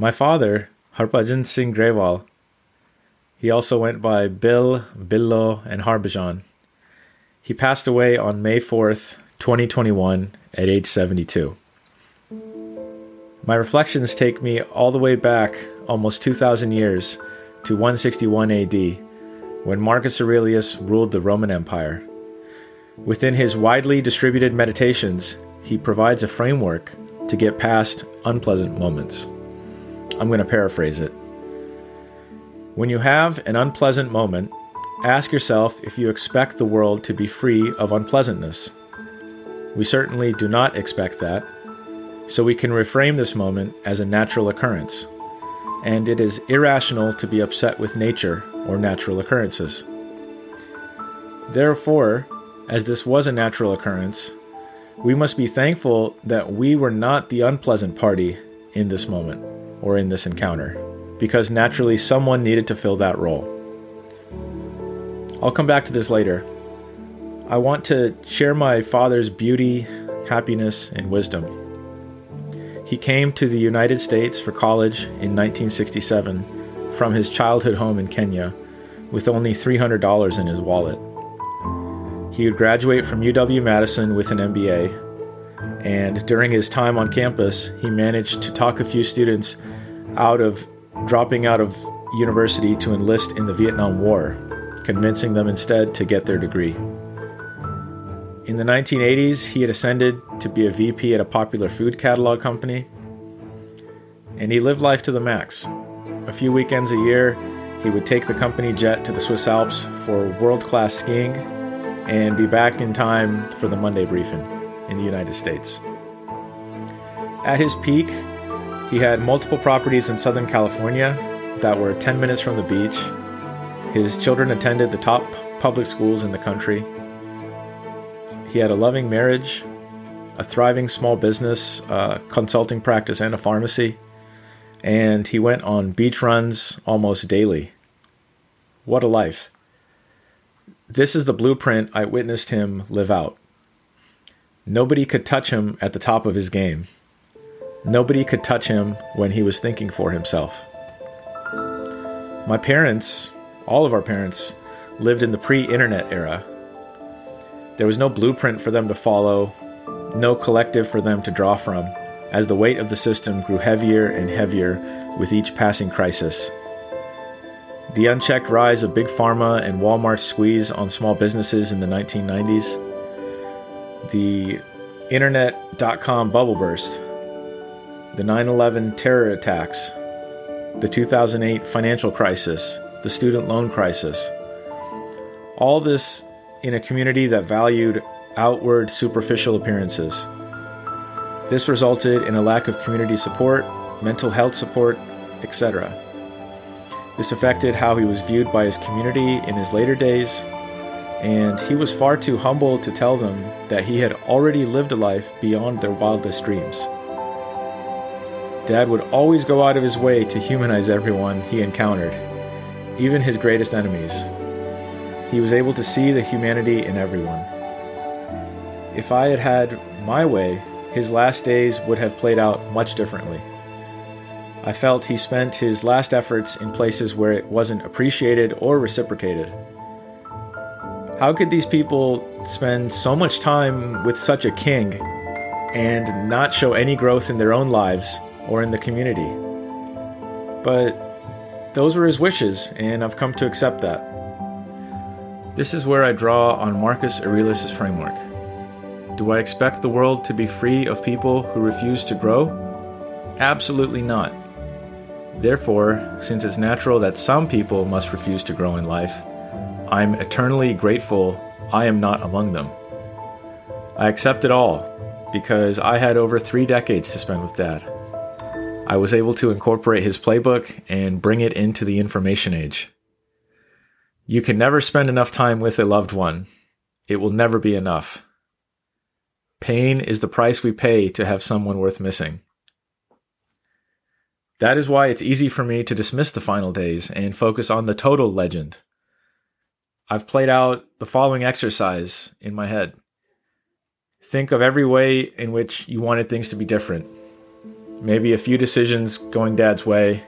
My father, Harbhajan Singh Grewal, he also went by Bill, Billo, and Harbajan. He passed away on May 4th, 2021, at age 72. My reflections take me all the way back almost 2,000 years to 161 AD, when Marcus Aurelius ruled the Roman Empire. Within his widely distributed meditations, he provides a framework to get past unpleasant moments. I'm going to paraphrase it. When you have an unpleasant moment, ask yourself if you expect the world to be free of unpleasantness. We certainly do not expect that, so we can reframe this moment as a natural occurrence. And it is irrational to be upset with nature or natural occurrences. Therefore, as this was a natural occurrence, we must be thankful that we were not the unpleasant party in this moment or in this encounter, because naturally someone needed to fill that role. I'll come back to this later. I want to share my father's beauty, happiness, and wisdom. He came to the United States for college in 1967 from his childhood home in Kenya with only $300 in his wallet. He would graduate from UW Madison with an MBA, and during his time on campus, he managed to talk a few students out of dropping out of university to enlist in the Vietnam War, convincing them instead to get their degree. In the 1980s, he had ascended to be a VP at a popular food catalog company, and he lived life to the max. A few weekends a year, he would take the company jet to the Swiss Alps for world class skiing and be back in time for the Monday briefing in the United States. At his peak, he had multiple properties in Southern California that were 10 minutes from the beach. His children attended the top public schools in the country. He had a loving marriage, a thriving small business, a consulting practice, and a pharmacy. And he went on beach runs almost daily. What a life! This is the blueprint I witnessed him live out. Nobody could touch him at the top of his game. Nobody could touch him when he was thinking for himself. My parents, all of our parents, lived in the pre internet era. There was no blueprint for them to follow, no collective for them to draw from, as the weight of the system grew heavier and heavier with each passing crisis. The unchecked rise of Big Pharma and Walmart's squeeze on small businesses in the 1990s. The internet.com bubble burst. The 9 11 terror attacks. The 2008 financial crisis. The student loan crisis. All this in a community that valued outward superficial appearances. This resulted in a lack of community support, mental health support, etc. This affected how he was viewed by his community in his later days, and he was far too humble to tell them that he had already lived a life beyond their wildest dreams. Dad would always go out of his way to humanize everyone he encountered, even his greatest enemies. He was able to see the humanity in everyone. If I had had my way, his last days would have played out much differently. I felt he spent his last efforts in places where it wasn't appreciated or reciprocated. How could these people spend so much time with such a king and not show any growth in their own lives or in the community? But those were his wishes, and I've come to accept that. This is where I draw on Marcus Aurelius' framework. Do I expect the world to be free of people who refuse to grow? Absolutely not. Therefore, since it's natural that some people must refuse to grow in life, I'm eternally grateful I am not among them. I accept it all because I had over three decades to spend with Dad. I was able to incorporate his playbook and bring it into the information age. You can never spend enough time with a loved one. It will never be enough. Pain is the price we pay to have someone worth missing. That is why it's easy for me to dismiss the final days and focus on the total legend. I've played out the following exercise in my head. Think of every way in which you wanted things to be different. maybe a few decisions going dad's way,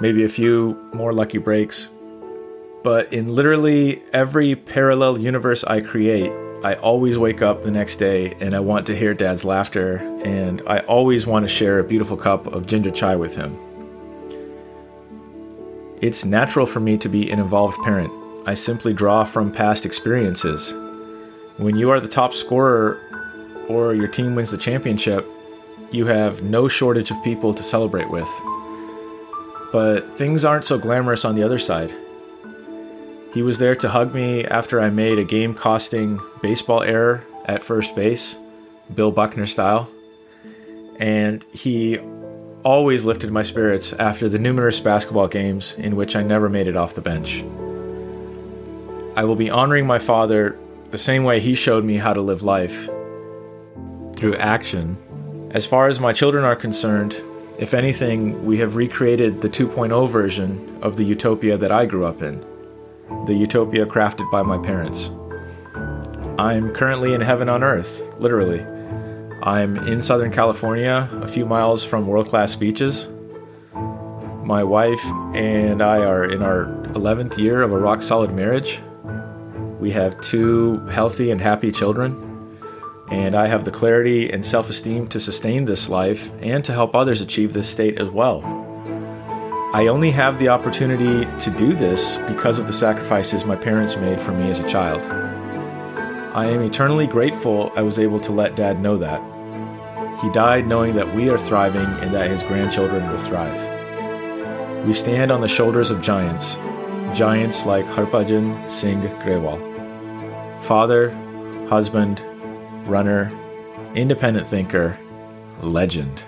maybe a few more lucky breaks. But in literally every parallel universe I create, I always wake up the next day and I want to hear dad's laughter, and I always want to share a beautiful cup of ginger chai with him. It's natural for me to be an involved parent. I simply draw from past experiences. When you are the top scorer or your team wins the championship, you have no shortage of people to celebrate with. But things aren't so glamorous on the other side. He was there to hug me after I made a game costing baseball error at first base, Bill Buckner style. And he always lifted my spirits after the numerous basketball games in which I never made it off the bench. I will be honoring my father the same way he showed me how to live life through action. As far as my children are concerned, if anything, we have recreated the 2.0 version of the utopia that I grew up in, the utopia crafted by my parents. I'm currently in heaven on earth, literally. I'm in Southern California, a few miles from world class beaches. My wife and I are in our 11th year of a rock solid marriage. We have two healthy and happy children and I have the clarity and self esteem to sustain this life and to help others achieve this state as well. I only have the opportunity to do this because of the sacrifices my parents made for me as a child. I am eternally grateful I was able to let Dad know that. He died knowing that we are thriving and that his grandchildren will thrive. We stand on the shoulders of giants, giants like Harbhajan Singh Grewal. Father, husband, runner, independent thinker, legend.